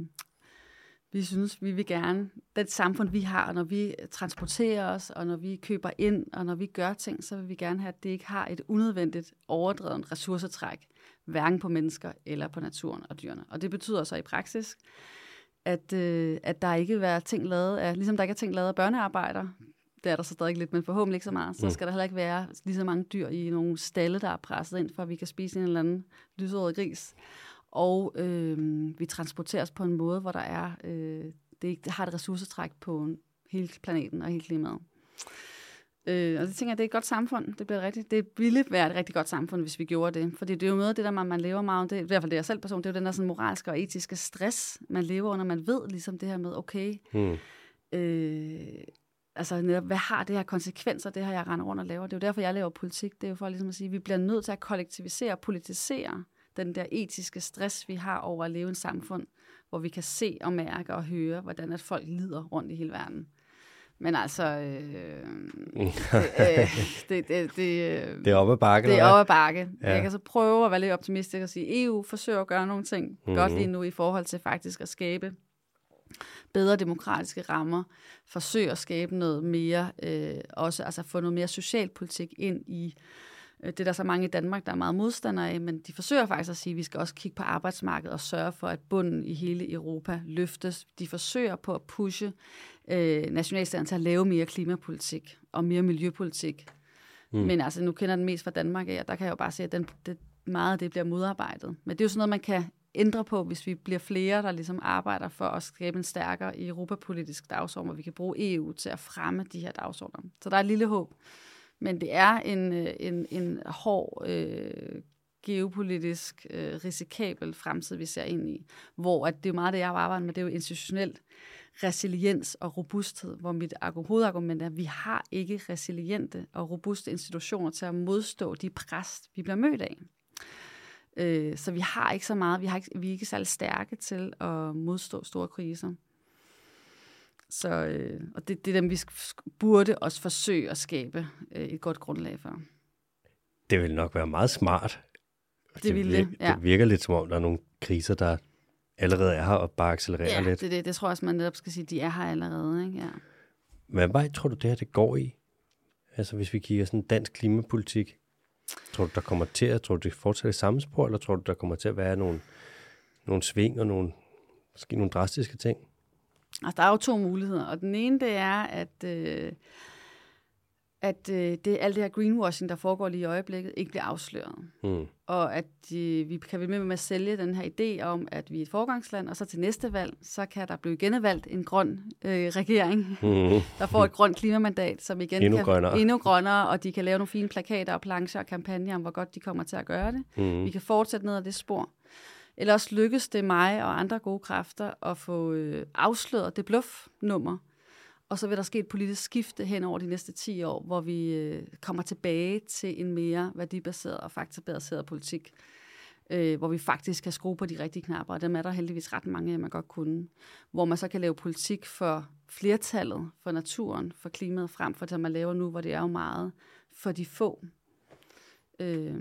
vi synes, vi vil gerne, det samfund, vi har, når vi transporterer os, og når vi køber ind, og når vi gør ting, så vil vi gerne have, at det ikke har et unødvendigt overdrevet ressourcetræk, hverken på mennesker eller på naturen og dyrene. Og det betyder så i praksis, at, øh, at der ikke vil være ting lavet af, ligesom der ikke er ting lavet af børnearbejder, det er der så stadig lidt, men forhåbentlig ikke så meget, så mm. skal der heller ikke være lige så mange dyr i nogle stalle, der er presset ind, for at vi kan spise en eller anden lyserød gris. Og øh, vi transporteres på en måde, hvor der er, øh, det, ikke, det har et ressourcetræk på hele planeten og hele klimaet. Øh, og det tænker jeg, det er et godt samfund. Det, bliver rigtig, det ville være et rigtig godt samfund, hvis vi gjorde det. Fordi det er jo noget af det, der man, man lever meget om. Det, I hvert fald det jeg selv person, det er jo den der sådan moralske og etiske stress, man lever under. Man ved ligesom det her med, okay, hmm. øh, altså netop, hvad har det her konsekvenser, det her, jeg render rundt og laver. Det er jo derfor, jeg laver politik. Det er jo for ligesom at sige, at vi bliver nødt til at kollektivisere og politisere den der etiske stress, vi har over at leve i et samfund, hvor vi kan se og mærke og høre, hvordan at folk lider rundt i hele verden. Men altså, øh, det, øh, det, det, det, øh, det er oppe ad bakke. Det er oppe ad bakke. Ja. Jeg kan så prøve at være lidt optimistisk og sige, EU forsøger at gøre nogle ting mm-hmm. godt lige nu i forhold til faktisk at skabe bedre demokratiske rammer, forsøge at skabe noget mere, øh, også altså få noget mere socialpolitik ind i Øh, det er der så mange i Danmark, der er meget modstandere af, men de forsøger faktisk at sige, at vi skal også kigge på arbejdsmarkedet og sørge for, at bunden i hele Europa løftes. De forsøger på at pushe øh, nationalstaten til at lave mere klimapolitik og mere miljøpolitik. Mm. Men altså, nu kender den mest fra Danmark af, og der kan jeg jo bare se, at den, det, meget af det bliver modarbejdet. Men det er jo sådan noget, man kan ændre på, hvis vi bliver flere, der ligesom arbejder for at skabe en stærkere europapolitisk dagsorden, hvor vi kan bruge EU til at fremme de her dagsordner. Så der er et lille håb. Men det er en, øh, en, en hård øh, geopolitisk øh, risikabel fremtid, vi ser ind i, hvor at det er meget det, jeg arbejder med, det er jo institutionelt resiliens og robusthed, hvor mit hovedargument er, at vi har ikke resiliente og robuste institutioner til at modstå de pres, vi bliver mødt af. Øh, så vi har ikke så meget, vi, har ikke, vi er ikke særlig stærke til at modstå store kriser. Så, øh, og det, det er dem, vi burde også forsøge at skabe øh, et godt grundlag for. Det vil nok være meget smart. Det, det, ville, det, ja. det virker lidt som om, der er nogle kriser, der allerede er her og bare accelererer ja, lidt. det, det, det tror jeg også, man netop skal sige, de er her allerede. Ikke? Ja. Hvad vej tror du, det her det går i? Altså hvis vi kigger sådan dansk klimapolitik, tror du, der kommer til at, tror du, det fortsætter i samme spor, eller tror du, der kommer til at være nogle, nogle sving og nogle, måske nogle drastiske ting? Altså, der er jo to muligheder, og den ene, det er, at, øh, at øh, det, alt det her greenwashing, der foregår lige i øjeblikket, ikke bliver afsløret. Mm. Og at de, vi kan blive med med at sælge den her idé om, at vi er et forgangsland, og så til næste valg, så kan der blive genvalgt en grøn øh, regering, mm. der får et grønt klimamandat, som igen endnu kan grønnere. endnu grønnere, og de kan lave nogle fine plakater og plancher og kampagner om, hvor godt de kommer til at gøre det. Mm. Vi kan fortsætte ned ad det spor. Eller også lykkedes det mig og andre gode kræfter at få øh, afsløret det bluffnummer. Og så vil der ske et politisk skifte hen over de næste 10 år, hvor vi øh, kommer tilbage til en mere værdibaseret og faktabaseret politik, øh, hvor vi faktisk kan skrue på de rigtige knapper, og dem er der heldigvis ret mange af, man godt kunne. Hvor man så kan lave politik for flertallet, for naturen, for klimaet, frem for det, man laver nu, hvor det er jo meget for de få. Øh,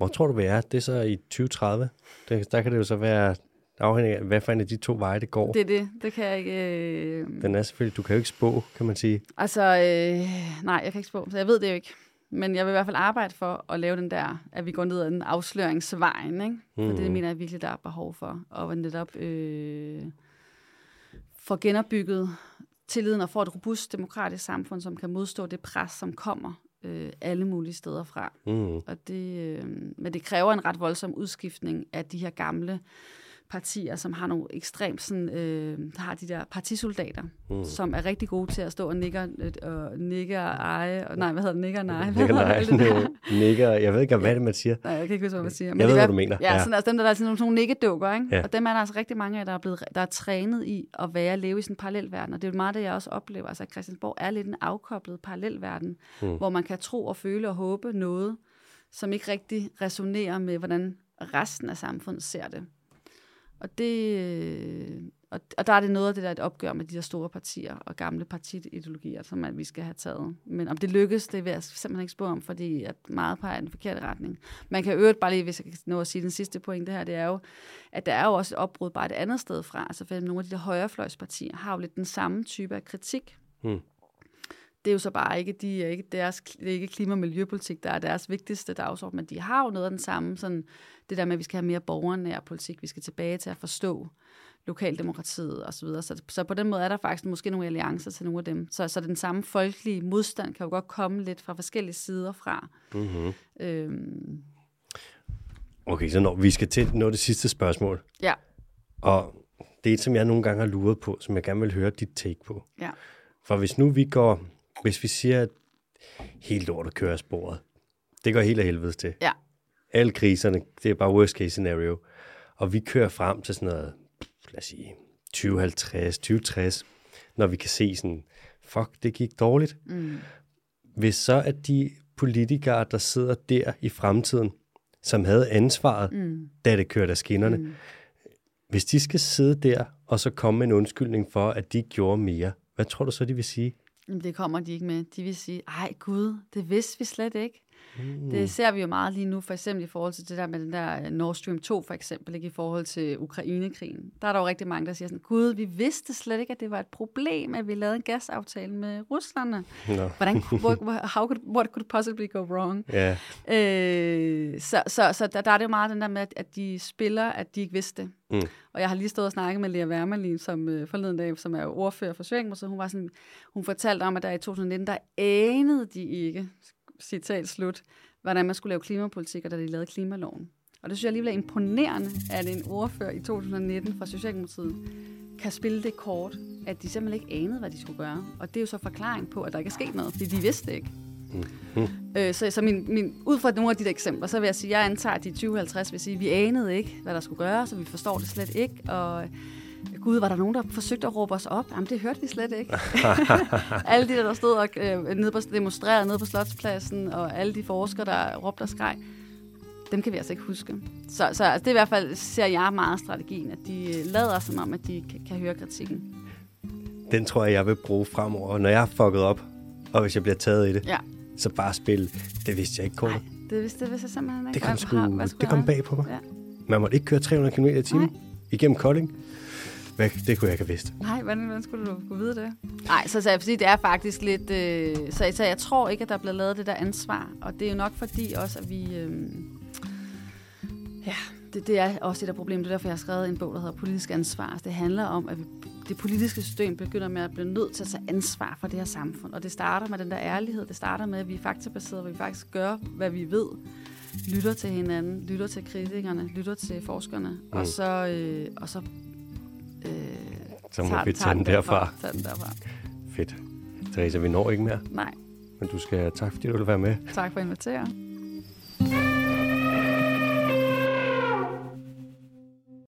hvor tror du, vi er? Det er så i 2030. Det, der kan det jo så være afhængig af, hvad for en af de to veje det går. Det er det. Det kan jeg ikke... Øh... Den er selvfølgelig... Du kan jo ikke spå, kan man sige. Altså, øh, nej, jeg kan ikke spå, så jeg ved det jo ikke. Men jeg vil i hvert fald arbejde for at lave den der, at vi går ned ad den afsløringsvejen, ikke? For mm. det mener jeg virkelig, der er behov for. Og netop øh, få genopbygget tilliden og få et robust demokratisk samfund, som kan modstå det pres, som kommer øh, alle mulige steder fra. Mm. Og det, øh, men det kræver en ret voldsom udskiftning af de her gamle partier, som har nogle ekstremt sådan, øh, der har de der partisoldater, mm. som er rigtig gode til at stå og nikke og, nikke og eje, og, nej, hvad hedder det, nikke og nej? Nikke nej, nikke, jeg ved ikke, hvad det man siger. Nej, jeg kan ikke huske, hvad man siger. Men jeg ved, hvad du mener. Ja, ja. Sådan, altså dem, der er sådan nogle, nogle nikkedukker, ikke? Ja. og dem er der altså rigtig mange af, der er, blevet, der er trænet i at være, leve i sådan en parallelverden, og det er jo meget det, jeg også oplever, altså at Christiansborg er lidt en afkoblet parallelverden, mm. hvor man kan tro og føle og håbe noget, som ikke rigtig resonerer med, hvordan resten af samfundet ser det. Og, det, øh, og, og der er det noget af det der et opgør med de der store partier og gamle partiideologier, som at vi skal have taget. Men om det lykkes, det vil jeg simpelthen ikke spå om, fordi at meget peger i den forkerte retning. Man kan øvrigt bare lige, hvis jeg kan nå at sige den sidste point, det her, det er jo, at der er jo også et opbrud bare et andet sted fra. Altså for nogle af de der højrefløjspartier har jo lidt den samme type af kritik. Hmm det er jo så bare ikke, de er ikke deres, det er ikke klima- og miljøpolitik, der er deres vigtigste dagsorden, men de har jo noget af den samme, sådan, det der med, at vi skal have mere borgernær politik, vi skal tilbage til at forstå lokaldemokratiet osv. Så, så, så på den måde er der faktisk måske nogle alliancer til nogle af dem. Så, så den samme folkelige modstand kan jo godt komme lidt fra forskellige sider fra. Mm-hmm. Øhm, Okay, så når vi skal til nå det sidste spørgsmål, ja, og det er et, som jeg nogle gange har luret på, som jeg gerne vil høre dit take på. ja. For hvis nu vi går, hvis vi siger, at helt lortet kører af sporet, det går helt af helvedes til. Ja. Alle kriserne, det er bare worst case scenario. Og vi kører frem til sådan noget, lad os sige, 2050, 2060, når vi kan se sådan, fuck, det gik dårligt. Mm. Hvis så at de politikere, der sidder der i fremtiden, som havde ansvaret, Mm. da det kørte af skinnerne, Mm. hvis de skal sidde der, og så komme med en undskyldning for, at de gjorde mere, hvad tror du så, de vil sige? Det kommer de ikke med. De vil sige, ej gud, det vidste vi slet ikke. Mm. Det ser vi jo meget lige nu, for eksempel i forhold til det der med den der øh, Nord Stream 2, for eksempel, ikke? i forhold til Ukrainekrigen. Der er der jo rigtig mange, der siger sådan, gud, vi vidste slet ikke, at det var et problem, at vi lavede en gasaftale med russerne. Nå. Hvordan, hvor, hvor- how could, what could possibly go wrong? Ja, Øh, så så, så der, der er det jo meget den der med, at, de spiller, at de ikke vidste det. Mm. Og jeg har lige stået og snakket med Lea Wermelin, som øh, forleden dag, som er ordfører for Socialdemokratiet. Hun, var sådan, hun fortalte om, at der i 2019, der anede de ikke, citat slut, hvordan man skulle lave klimapolitik, og da de lavede klimaloven. Og det synes jeg alligevel er imponerende, at en ordfører i 2019 fra Socialdemokratiet kan spille det kort, at de simpelthen ikke anede, hvad de skulle gøre. Og det er jo så forklaring på, at der ikke er sket noget, fordi de vidste ikke. Øh, så så min, min, ud fra nogle af de der eksempler, så vil jeg sige, at jeg antager, at de i 2050 vil sige, at vi anede ikke, hvad der skulle gøres, så vi forstår det slet ikke. Og gud, var der nogen, der forsøgte at råbe os op? Jamen, det hørte vi slet ikke. alle de der, der stod og øh, nede på, demonstrerede nede på Slotspladsen, og alle de forskere, der råbte og skreg, dem kan vi altså ikke huske. Så, så altså, det er i hvert fald, ser jeg meget strategien, at de øh, lader som om, at de kan, kan høre kritikken. den tror jeg, jeg vil bruge fremover, når jeg har fucket op, og hvis jeg bliver taget i det, Ja. så bare spille, det vidste jeg ikke, Kåre. Nej, det vidste, det vidste jeg simpelthen ikke. Det kom, sgu, skulle det kom bag på mig. Ja. Man måtte ikke køre 300 km i timen igennem Kolding. Hvad, det kunne jeg ikke have vidst. Nej, hvordan, hvordan skulle du kunne vide det? Nej, så, så jeg sige, det er faktisk lidt... Øh, så, så jeg tror ikke, at der er blevet lavet det der ansvar. Og det er jo nok fordi også, at vi... Øh, ja, det, det er også et af problemet. Det er derfor, jeg har skrevet en bog, der hedder Politisk Ansvar. Det handler om, at vi, det politiske system begynder med at blive nødt til at tage ansvar for det her samfund. Og det starter med den der ærlighed. Det starter med, at vi er faktabaseret, hvor vi faktisk gør, hvad vi ved. Lytter til hinanden, lytter til kritikerne, lytter til forskerne. Mm. Og så... Øh, og så øh, Så må tager- vi tage den derfra. Tager den derfra. Fedt. Teresa, vi når ikke mere, Nej, men du skal tak, fordi du vil være med. tak for at invitere.